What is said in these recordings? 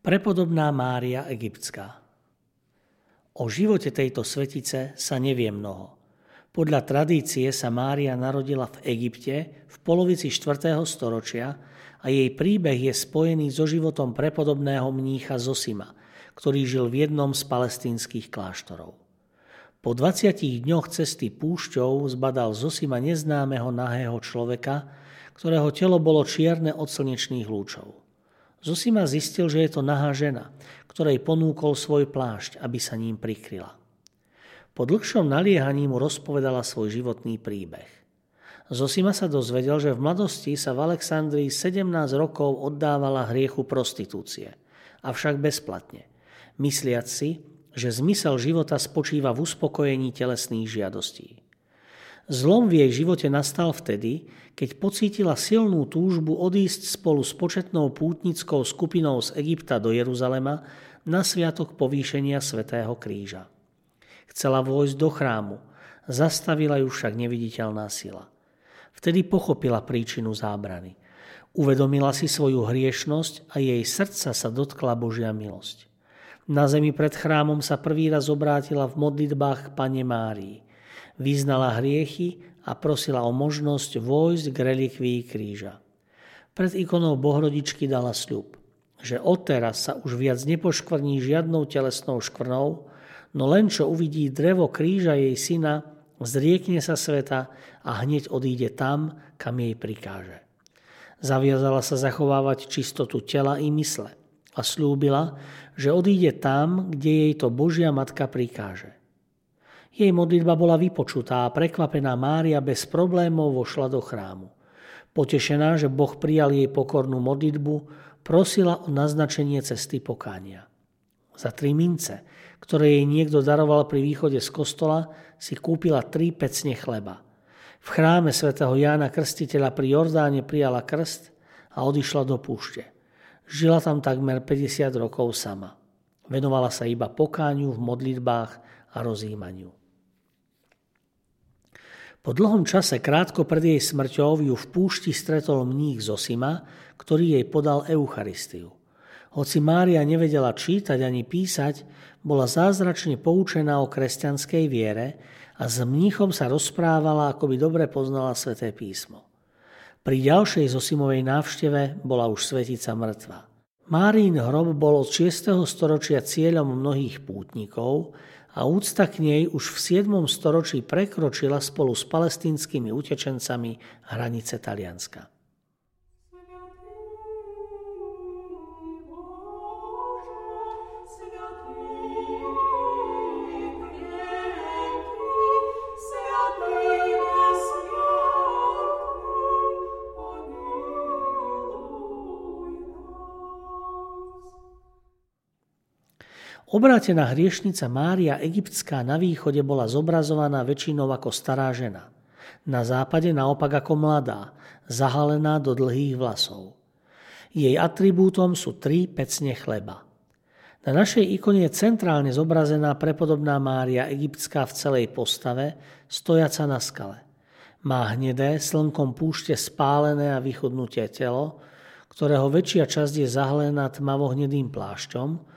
Prepodobná Mária Egyptská O živote tejto svetice sa nevie mnoho. Podľa tradície sa Mária narodila v Egypte v polovici 4. storočia a jej príbeh je spojený so životom prepodobného mnícha Zosima, ktorý žil v jednom z palestínskych kláštorov. Po 20 dňoch cesty púšťou zbadal Zosima neznámeho nahého človeka, ktorého telo bolo čierne od slnečných lúčov. Zosima zistil, že je to nahá žena, ktorej ponúkol svoj plášť, aby sa ním prikryla. Po dlhšom naliehaní mu rozpovedala svoj životný príbeh. Zosima sa dozvedel, že v mladosti sa v Alexandrii 17 rokov oddávala hriechu prostitúcie, avšak bezplatne, mysliac si, že zmysel života spočíva v uspokojení telesných žiadostí. Zlom v jej živote nastal vtedy, keď pocítila silnú túžbu odísť spolu s početnou pútnickou skupinou z Egypta do Jeruzalema na sviatok povýšenia Svetého kríža. Chcela vojsť do chrámu, zastavila ju však neviditeľná sila. Vtedy pochopila príčinu zábrany. Uvedomila si svoju hriešnosť a jej srdca sa dotkla Božia milosť. Na zemi pred chrámom sa prvý raz obrátila v modlitbách k Pane Márii – vyznala hriechy a prosila o možnosť vojsť k relikvii kríža. Pred ikonou Bohrodičky dala sľub, že odteraz sa už viac nepoškvrní žiadnou telesnou škvrnou, no len čo uvidí drevo kríža jej syna, zriekne sa sveta a hneď odíde tam, kam jej prikáže. Zaviazala sa zachovávať čistotu tela i mysle a slúbila, že odíde tam, kde jej to Božia Matka prikáže. Jej modlitba bola vypočutá a prekvapená Mária bez problémov vošla do chrámu. Potešená, že Boh prijal jej pokornú modlitbu, prosila o naznačenie cesty pokánia. Za tri mince, ktoré jej niekto daroval pri východe z kostola, si kúpila tri pecne chleba. V chráme svätého Jána Krstiteľa pri Jordáne prijala krst a odišla do púšte. Žila tam takmer 50 rokov sama. Venovala sa iba pokáňu v modlitbách a rozjímaniu. Po dlhom čase, krátko pred jej smrťou, ju v púšti stretol mních Zosima, ktorý jej podal Eucharistiu. Hoci Mária nevedela čítať ani písať, bola zázračne poučená o kresťanskej viere a s mníchom sa rozprávala, ako by dobre poznala sväté písmo. Pri ďalšej Zosimovej návšteve bola už svetica mŕtva. Márín hrob bol od 6. storočia cieľom mnohých pútnikov a úcta k nej už v 7. storočí prekročila spolu s palestínskymi utečencami hranice Talianska. Obrátená hriešnica Mária Egyptská na východe bola zobrazovaná väčšinou ako stará žena. Na západe naopak ako mladá, zahalená do dlhých vlasov. Jej atribútom sú tri pecne chleba. Na našej ikone je centrálne zobrazená prepodobná Mária Egyptská v celej postave, stojaca na skale. Má hnedé, slnkom púšte spálené a vychudnutie telo, ktorého väčšia časť je zahalená tmavohnedým plášťom,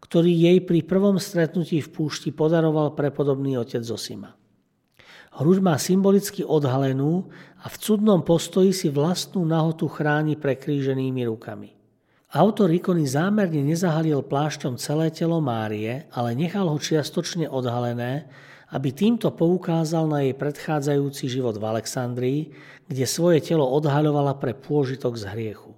ktorý jej pri prvom stretnutí v púšti podaroval prepodobný otec Zosima. Hruď má symbolicky odhalenú a v cudnom postoji si vlastnú nahotu chráni prekríženými rukami. Autor ikony zámerne nezahalil plášťom celé telo Márie, ale nechal ho čiastočne odhalené, aby týmto poukázal na jej predchádzajúci život v Alexandrii, kde svoje telo odhaľovala pre pôžitok z hriechu.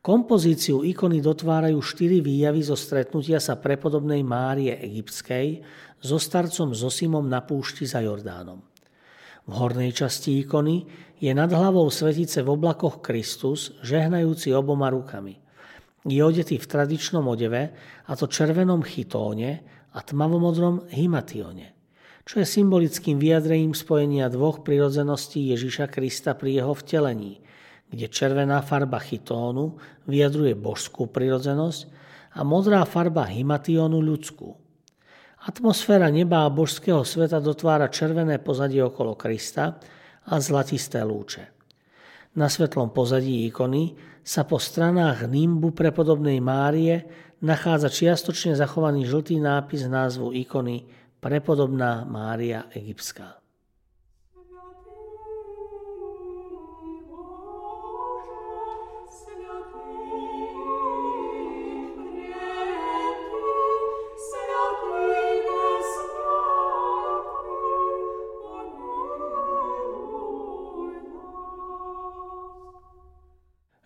Kompozíciu ikony dotvárajú štyri výjavy zo stretnutia sa prepodobnej Márie Egyptskej so starcom Zosimom na púšti za Jordánom. V hornej časti ikony je nad hlavou svetice v oblakoch Kristus, žehnajúci oboma rukami. Je odetý v tradičnom odeve, a to červenom chytóne a tmavomodrom himatione, čo je symbolickým vyjadrením spojenia dvoch prirodzeností Ježiša Krista pri jeho vtelení – kde červená farba chytónu vyjadruje božskú prirodzenosť a modrá farba himationu ľudskú. Atmosféra neba a božského sveta dotvára červené pozadie okolo Krista a zlatisté lúče. Na svetlom pozadí ikony sa po stranách nimbu prepodobnej Márie nachádza čiastočne zachovaný žltý nápis názvu ikony Prepodobná Mária Egyptská.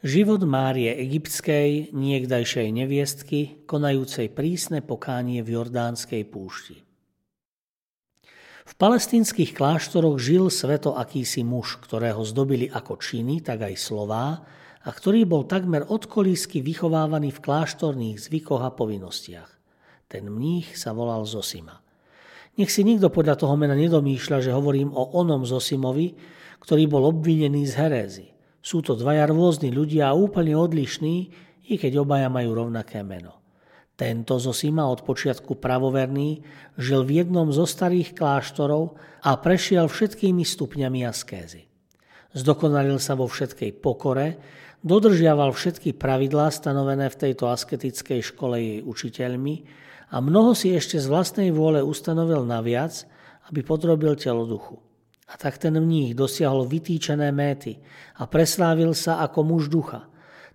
Život Márie Egyptskej, niekdajšej neviestky, konajúcej prísne pokánie v Jordánskej púšti. V palestínskych kláštoroch žil sveto akýsi muž, ktorého zdobili ako činy, tak aj slová, a ktorý bol takmer odkolísky vychovávaný v kláštorných zvykoch a povinnostiach. Ten mních sa volal Zosima. Nech si nikto podľa toho mena nedomýšľa, že hovorím o onom Zosimovi, ktorý bol obvinený z herézy. Sú to dvaja rôzni ľudia a úplne odlišní, i keď obaja majú rovnaké meno. Tento Zosima od počiatku pravoverný žil v jednom zo starých kláštorov a prešiel všetkými stupňami askézy. Zdokonalil sa vo všetkej pokore, dodržiaval všetky pravidlá stanovené v tejto asketickej škole jej učiteľmi a mnoho si ešte z vlastnej vôle ustanovil naviac, aby podrobil telo duchu. A tak ten mních dosiahol vytýčené méty a preslávil sa ako muž ducha.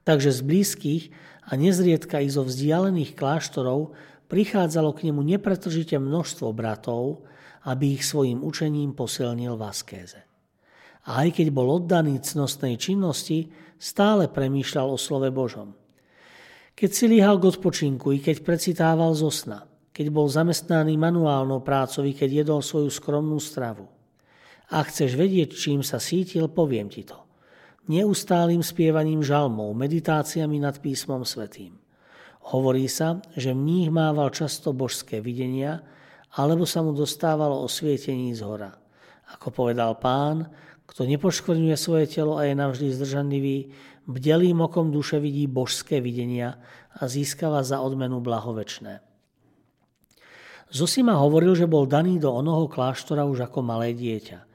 Takže z blízkych a nezriedka i zo vzdialených kláštorov prichádzalo k nemu nepretržite množstvo bratov, aby ich svojim učením posilnil v askéze. A aj keď bol oddaný cnostnej činnosti, stále premýšľal o slove Božom. Keď si líhal k odpočinku i keď precitával zo sna, keď bol zamestnaný manuálnou prácou i keď jedol svoju skromnú stravu – ak chceš vedieť, čím sa sítil, poviem ti to. Neustálým spievaním žalmov, meditáciami nad písmom svetým. Hovorí sa, že mních mával často božské videnia, alebo sa mu dostávalo osvietení z hora. Ako povedal pán, kto nepoškvrňuje svoje telo a je navždy zdržanlivý, bdelým okom duše vidí božské videnia a získava za odmenu blahovečné. Zosima hovoril, že bol daný do onoho kláštora už ako malé dieťa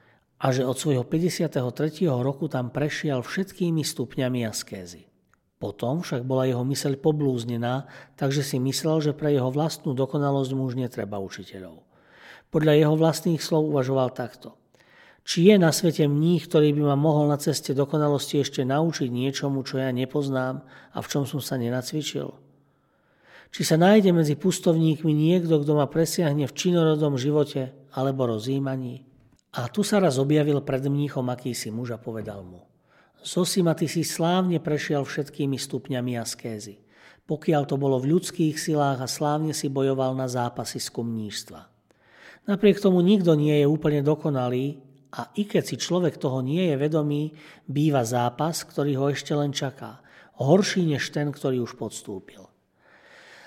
a že od svojho 53. roku tam prešiel všetkými stupňami askézy. Potom však bola jeho myseľ poblúznená, takže si myslel, že pre jeho vlastnú dokonalosť mu už netreba učiteľov. Podľa jeho vlastných slov uvažoval takto. Či je na svete mních, ktorý by ma mohol na ceste dokonalosti ešte naučiť niečomu, čo ja nepoznám a v čom som sa nenacvičil? Či sa nájde medzi pustovníkmi niekto, kto ma presiahne v činorodom živote alebo rozjímaní? A tu sa raz objavil pred mníchom akýsi muž a povedal mu Zosima, ty si slávne prešiel všetkými stupňami askézy, pokiaľ to bolo v ľudských silách a slávne si bojoval na zápasy z. Napriek tomu nikto nie je úplne dokonalý a i keď si človek toho nie je vedomý, býva zápas, ktorý ho ešte len čaká, horší než ten, ktorý už podstúpil.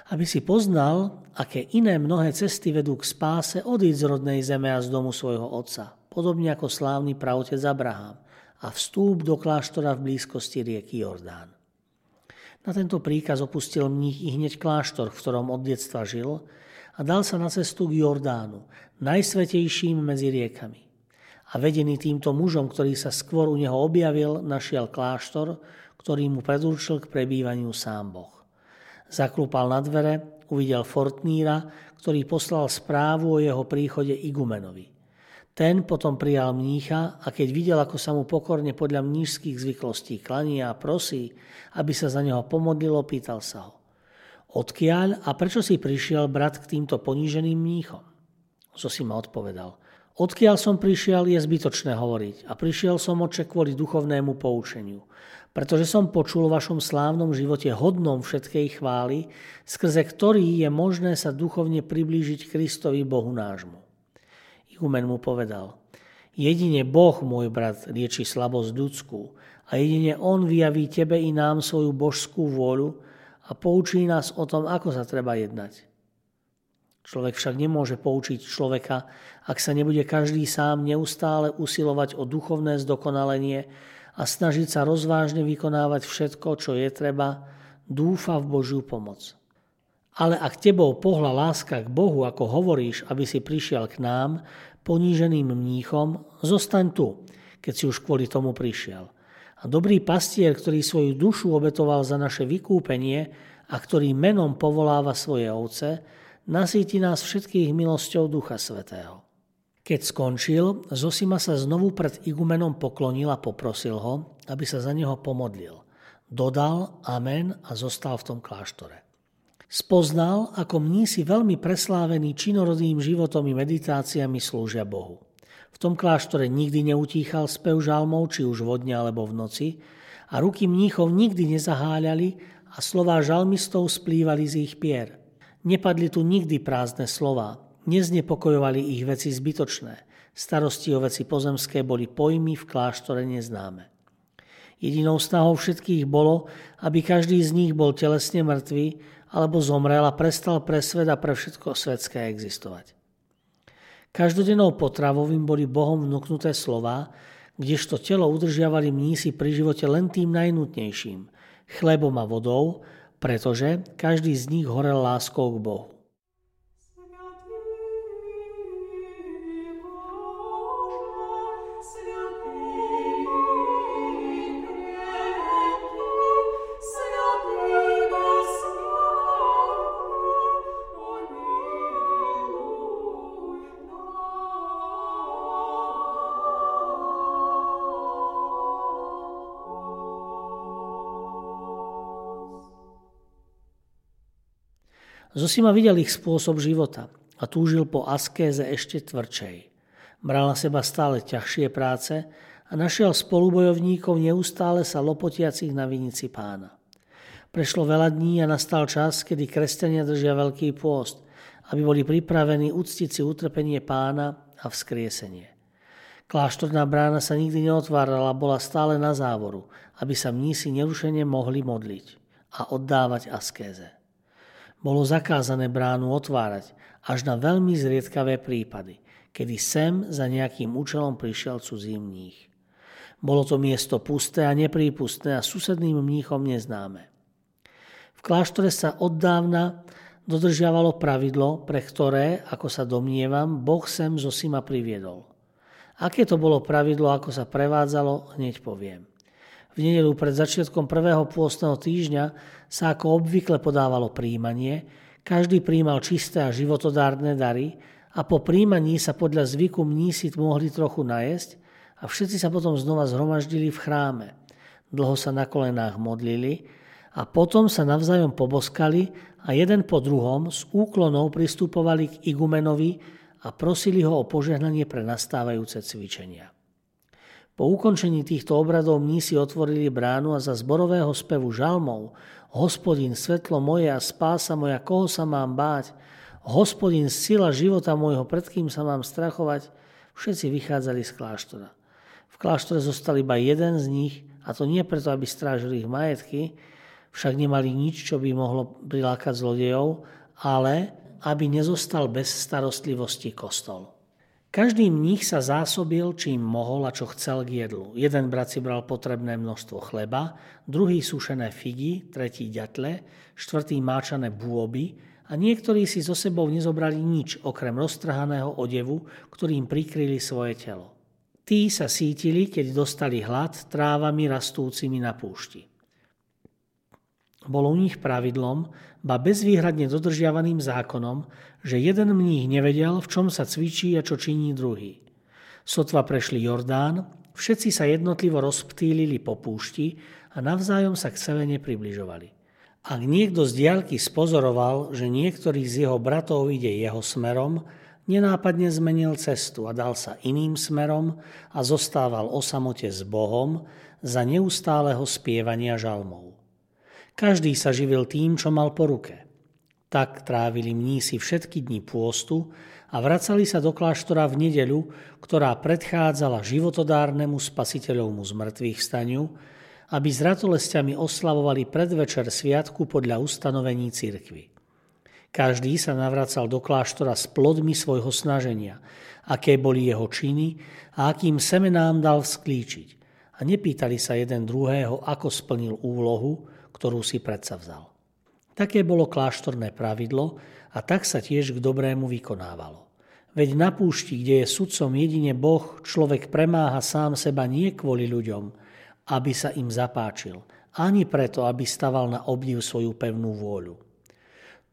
Aby si poznal, aké iné mnohé cesty vedú k spáse, odíď z rodnej zeme a z domu svojho otca, podobne ako slávny pravotec Abraham, a vstúp do kláštora v blízkosti rieky Jordán. Na tento príkaz opustil mních i hneď kláštor, v ktorom od detstva žil a dal sa na cestu k Jordánu, najsvetejším medzi riekami. A vedený týmto mužom, ktorý sa skôr u neho objavil, našiel kláštor, ktorý mu predurčil k prebývaniu sám Boh. Zaklúpal na dvere, uvidel Fortníra, ktorý poslal správu o jeho príchode igumenovi. Ten potom prijal mnícha a keď videl, ako sa mu pokorne podľa mnížských zvyklostí klania a prosí, aby sa za neho pomodlilo, pýtal sa ho. Odkiaľ a prečo si prišiel brat k týmto poníženým mníchom? Zosima odpovedal. Odkiaľ som prišiel, je zbytočné hovoriť a prišiel som oče kvôli duchovnému poučeniu. pretože som počul o vašom slávnom živote hodnom všetkej chvály, skrze ktorý je možné sa duchovne priblížiť Kristovi Bohu nášmu. Igumen mu povedal, jedine Boh, môj brat, lieči slabosť ľudskú a jedine On vyjaví tebe i nám svoju božskú vôľu a poučí nás o tom, ako sa treba jednať. Človek však nemôže poučiť človeka, ak sa nebude každý sám neustále usilovať o duchovné zdokonalenie a snažiť sa rozvážne vykonávať všetko, čo je treba, dúfa v Božiu pomoc. Ale ak tebou pohla láska k Bohu, ako hovoríš, aby si prišiel k nám, poníženým mníchom, zostaň tu, keď si už kvôli tomu prišiel. A dobrý pastier, ktorý svoju dušu obetoval za naše vykúpenie a ktorý menom povoláva svoje ovce, nasíti nás všetkých milosťou Ducha Svetého. Keď skončil, Zosima sa znovu pred igumenom poklonil a poprosil ho, aby sa za neho pomodlil. Dodal amen a zostal v tom kláštore. Spoznal, ako mnísi veľmi preslávení činorodým životom i meditáciami slúžia Bohu. V tom kláštore nikdy neutíchal spev žalmov, či už vodne alebo v noci, a ruky mníchov nikdy nezaháľali a slová žalmistov splývali z ich pier. Nepadli tu nikdy prázdne slová, Neznepokojovali ich veci zbytočné. Starosti o veci pozemské boli pojmy v kláštore neznáme. Jedinou snahou všetkých bolo, aby každý z nich bol telesne mŕtvý alebo zomrel a prestal pre svet a pre všetko svetské existovať. Každodennou potravou im boli Bohom vnúknuté slova, kdežto telo udržiavali mnísi pri živote len tým najnutnejším, chlebom a vodou, pretože každý z nich horel láskou k Bohu. Zosima videl ich spôsob života a túžil po askéze ešte tvrdšej. Bral na seba stále ťažšie práce a našiel spolubojovníkov neustále sa lopotiacich na vinici pána. Prešlo veľa dní a nastal čas, kedy kresťania držia veľký pôst, aby boli pripravení uctiť si utrpenie pána a vzkriesenie. Kláštorná brána sa nikdy neotvárala, bola stále na závoru, aby sa mnísi nerušene mohli modliť a oddávať askéze bolo zakázané bránu otvárať až na veľmi zriedkavé prípady, kedy sem za nejakým účelom prišiel cudzí mních. Bolo to miesto pusté a neprípustné a susedným mníchom neznáme. V kláštore sa od dávna dodržiavalo pravidlo, pre ktoré, ako sa domnievam, Boh sem zo Sima priviedol. Aké to bolo pravidlo, ako sa prevádzalo, hneď poviem. V nedelu pred začiatkom prvého pôstneho týždňa sa ako obvykle podávalo príjmanie, každý príjmal čisté a životodárne dary a po príjmaní sa podľa zvyku mnísi mohli trochu najesť a všetci sa potom znova zhromaždili v chráme. Dlho sa na kolenách modlili a potom sa navzájom poboskali a jeden po druhom s úklonou pristupovali k igumenovi a prosili ho o požehnanie pre nastávajúce cvičenia. Po ukončení týchto obradov mnísi otvorili bránu a za zborového spevu žalmov Hospodin, svetlo moje a spása moja, koho sa mám báť? Hospodin, sila života môjho, pred kým sa mám strachovať? Všetci vychádzali z kláštora. V kláštore zostal iba jeden z nich, a to nie preto, aby strážili ich majetky, však nemali nič, čo by mohlo prilákať zlodejov, ale aby nezostal bez starostlivosti kostol. Každý mních sa zásobil, čím mohol a čo chcel k jedlu. Jeden brat si bral potrebné množstvo chleba, druhý sušené figy, tretí ďatle, štvrtý máčané bôby a niektorí si so sebou nezobrali nič okrem roztrhaného odevu, ktorým prikryli svoje telo. Tí sa sítili, keď dostali hlad trávami rastúcimi na púšti. Bolo u nich pravidlom, ba bezvýhradne dodržiavaným zákonom, že jeden mních nevedel, v čom sa cvičí a čo činí druhý. Sotva prešli Jordán, všetci sa jednotlivo rozptýlili po púšti a navzájom sa k sebe nepribližovali. Ak niekto z diaľky spozoroval, že niektorý z jeho bratov ide jeho smerom, nenápadne zmenil cestu a dal sa iným smerom a zostával o samote s Bohom, za neustáleho spievania žalmov. Každý sa živil tým, čo mal po ruke. Tak trávili mnísi všetky dni pôstu a vracali sa do kláštora v nedeľu, ktorá predchádzala životodárnemu spasiteľovmu zmrtvých staniu, aby s ratolestiami oslavovali predvečer sviatku podľa ustanovení cirkvy. Každý sa navracal do kláštora s plodmi svojho snaženia, aké boli jeho činy a akým semenám dal sklíčiť. A nepýtali sa jeden druhého, ako splnil úlohu, ktorú si predsa vzal. Také bolo kláštorné pravidlo a tak sa tiež k dobrému vykonávalo. Veď na púšti, kde je sudcom jedine Boh, človek premáha sám seba nie kvôli ľuďom, aby sa im zapáčil, ani preto, aby staval na obdiv svoju pevnú vôľu.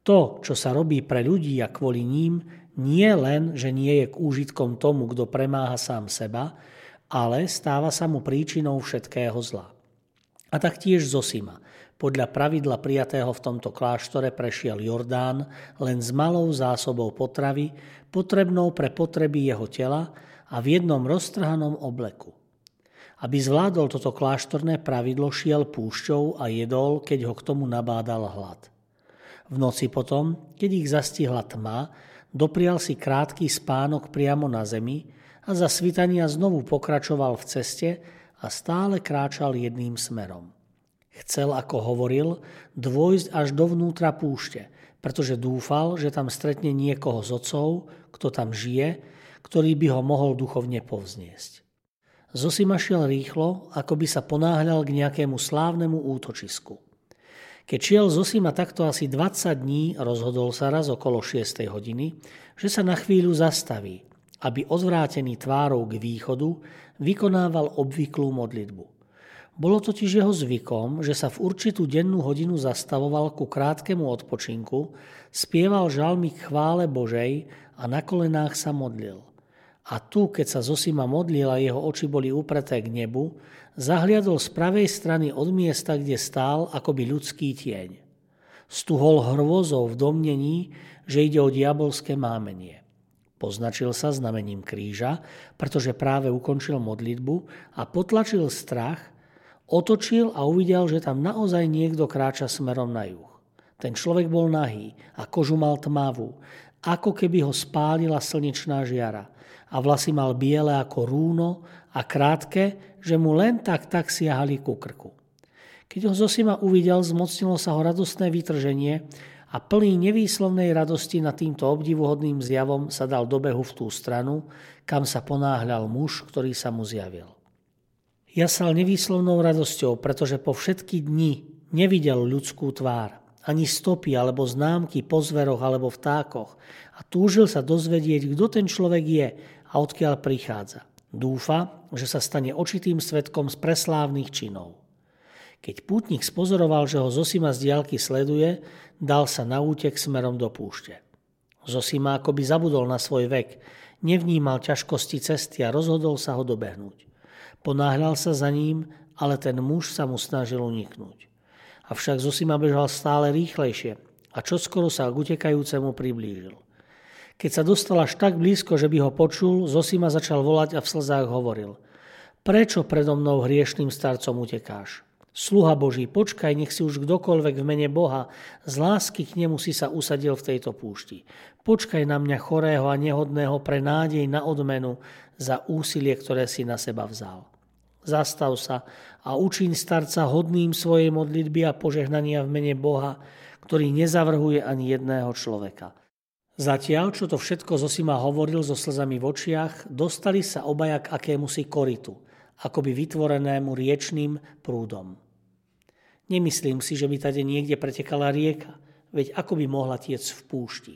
To, čo sa robí pre ľudí a kvôli ním, nie len, že nie je k úžitkom tomu, kto premáha sám seba, ale stáva sa mu príčinou všetkého zla. A taktiež Zosima. Podľa pravidla prijatého v tomto kláštore prešiel Jordán len s malou zásobou potravy, potrebnou pre potreby jeho tela a v jednom roztrhanom obleku. Aby zvládol toto kláštorné pravidlo, šiel púšťou a jedol, keď ho k tomu nabádal hlad. V noci potom, keď ich zastihla tma, doprial si krátky spánok priamo na zemi a za svitania znovu pokračoval v ceste a stále kráčal jedným smerom. Chcel, ako hovoril, dôjsť až dovnútra púšte, pretože dúfal, že tam stretne niekoho z otcov, kto tam žije, ktorý by ho mohol duchovne povzniesť. Zosima šiel rýchlo, ako by sa ponáhľal k nejakému slávnemu útočisku. Keď šiel Zosima takto asi 20 dní, rozhodol sa raz okolo 6. hodiny, že sa na chvíľu zastaví, aby odvrátený tvárou k východu vykonával obvyklú modlitbu. Bolo totiž jeho zvykom, že sa v určitú dennú hodinu zastavoval ku krátkemu odpočinku, spieval žalmy k chvále Božej a na kolenách sa modlil. A tu, keď sa Zosima modlil a jeho oči boli upreté k nebu, zahliadol z pravej strany od miesta, kde stál, akoby ľudský tieň. Stuhol hrôzou v domnení, že ide o diabolské mámenie. Poznačil sa znamením kríža, pretože práve ukončil modlitbu a potlačil strach, otočil a uvidel, že tam naozaj niekto kráča smerom na juh. Ten človek bol nahý a kožu mal tmavú, ako keby ho spálila slnečná žiara a vlasy mal biele ako rúno a krátke, že mu len tak tak siahali ku krku. Keď ho Zosima uvidel, zmocnilo sa ho radostné vytrženie a plný nevýslovnej radosti nad týmto obdivuhodným zjavom sa dal do behu v tú stranu, kam sa ponáhľal muž, ktorý sa mu zjavil. Jasal nevýslovnou radosťou, pretože po všetky dni nevidel ľudskú tvár, ani stopy alebo známky po zveroch alebo vtákoch a túžil sa dozvedieť, kto ten človek je a odkiaľ prichádza. Dúfa, že sa stane očitým svetkom z preslávnych činov. Keď pútnik spozoroval, že ho Zosima z diálky sleduje, dal sa na útek smerom do púšte. Zosima akoby zabudol na svoj vek, nevnímal ťažkosti cesty a rozhodol sa ho dobehnúť. Ponáhľal sa za ním, ale ten muž sa mu snažil uniknúť. Avšak Zosima bežal stále rýchlejšie a čoskoro sa k utekajúcemu priblížil. Keď sa dostal až tak blízko, že by ho počul, Zosima začal volať a v slzách hovoril. Prečo predo mnou hriešným starcom utekáš? Sluha Boží, počkaj, nech si už kdokoľvek v mene Boha, z lásky k nemu si sa usadil v tejto púšti. Počkaj na mňa chorého a nehodného pre nádej na odmenu za úsilie, ktoré si na seba vzal. Zastav sa a učiň starca hodným svojej modlitby a požehnania v mene Boha, ktorý nezavrhuje ani jedného človeka. Zatiaľ, čo to všetko Zosima hovoril so slzami v očiach, dostali sa obaja k akémusi koritu, akoby vytvorenému riečným prúdom. Nemyslím si, že by tady niekde pretekala rieka, veď ako by mohla tiec v púšti.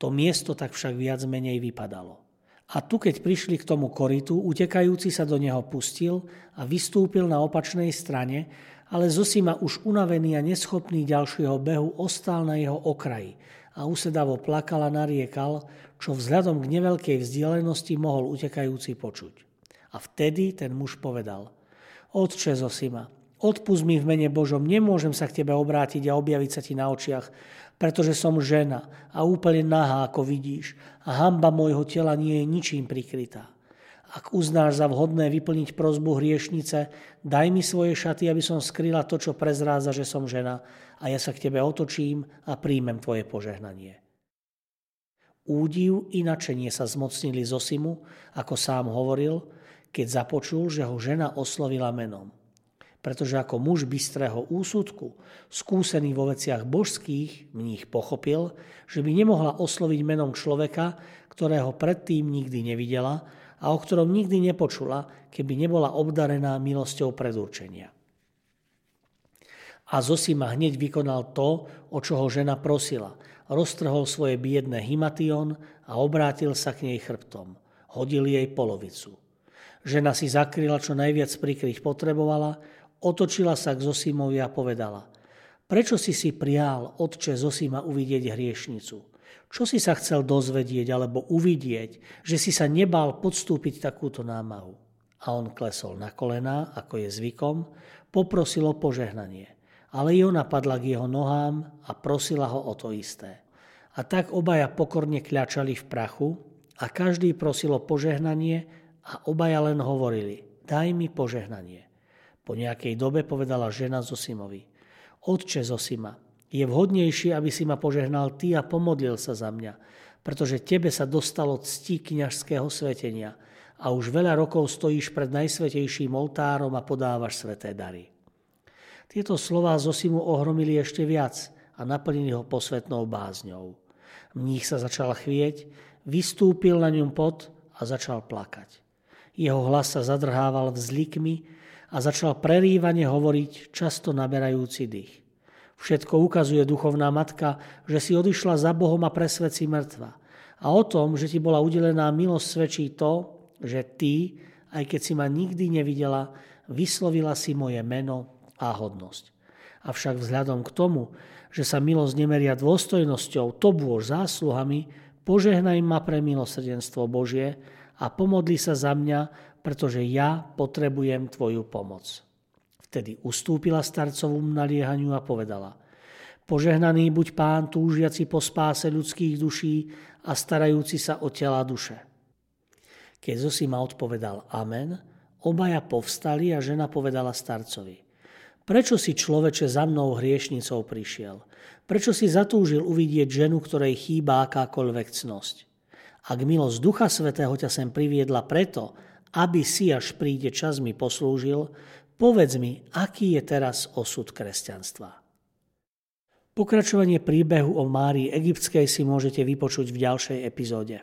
To miesto tak však viac menej vypadalo. A tu, keď prišli k tomu koritu, utekajúci sa do neho pustil a vystúpil na opačnej strane, ale Zosima už unavený a neschopný ďalšieho behu ostal na jeho okraji a usedavo plakal a nariekal, čo vzhľadom k neveľkej vzdialenosti mohol utekajúci počuť. A vtedy ten muž povedal, Otče Zosima, odpust mi v mene Božom, nemôžem sa k tebe obrátiť a objaviť sa ti na očiach, pretože som žena a úplne nahá, ako vidíš, a hamba môjho tela nie je ničím prikrytá. Ak uznáš za vhodné vyplniť prozbu hriešnice, daj mi svoje šaty, aby som skryla to, čo prezráza, že som žena a ja sa k tebe otočím a príjmem tvoje požehnanie. Údiv i načenie sa zmocnili Zosimu, ako sám hovoril, keď započul, že ho žena oslovila menom. Pretože ako muž bystrého úsudku, skúsený vo veciach božských, mních pochopil, že by nemohla osloviť menom človeka, ktorého predtým nikdy nevidela, a o ktorom nikdy nepočula, keby nebola obdarená milosťou predurčenia. A Zosima hneď vykonal to, o čo ho žena prosila. Roztrhol svoje biedne himation a obrátil sa k nej chrbtom. Hodil jej polovicu. Žena si zakryla, čo najviac prikryť potrebovala, otočila sa k Zosimovi a povedala Prečo si si prial, otče Zosima, uvidieť hriešnicu? Čo si sa chcel dozvedieť alebo uvidieť, že si sa nebal podstúpiť takúto námahu? A on klesol na kolená, ako je zvykom, poprosil o požehnanie. Ale ona padla k jeho nohám a prosila ho o to isté. A tak obaja pokorne kľačali v prachu a každý prosil o požehnanie a obaja len hovorili, daj mi požehnanie. Po nejakej dobe povedala žena Zosimovi, Otče Zosima, je vhodnejšie, aby si ma požehnal ty a pomodlil sa za mňa, pretože tebe sa dostalo cti kniažského svetenia a už veľa rokov stojíš pred najsvetejším oltárom a podávaš sveté dary. Tieto slová Zosimu ohromili ešte viac a naplnili ho posvetnou bázňou. Mních sa začal chvieť, vystúpil na ňom pot a začal plakať. Jeho hlas sa zadrhával vzlikmi a začal prerývane hovoriť, často naberajúci dých. Všetko ukazuje duchovná matka, že si odišla za Bohom a pre svet si mŕtva. A o tom, že ti bola udelená milosť, svedčí to, že ty, aj keď si ma nikdy nevidela, vyslovila si moje meno a hodnosť. Avšak vzhľadom k tomu, že sa milosť nemeria dôstojnosťou, to zásluhami, požehnaj ma pre milosrdenstvo Božie a pomodli sa za mňa, pretože ja potrebujem tvoju pomoc. Vtedy ustúpila starcovom naliehaniu a povedala Požehnaný buď pán túžiaci po spáse ľudských duší a starajúci sa o tela duše. Keď Zosima odpovedal Amen, obaja povstali a žena povedala starcovi Prečo si človeče za mnou hriešnicou prišiel? Prečo si zatúžil uvidieť ženu, ktorej chýba akákoľvek cnosť? Ak milosť Ducha Svetého ťa sem priviedla preto, aby si až príde čas mi poslúžil, Povedz mi, aký je teraz osud kresťanstva? Pokračovanie príbehu o Márii Egyptskej si môžete vypočuť v ďalšej epizóde.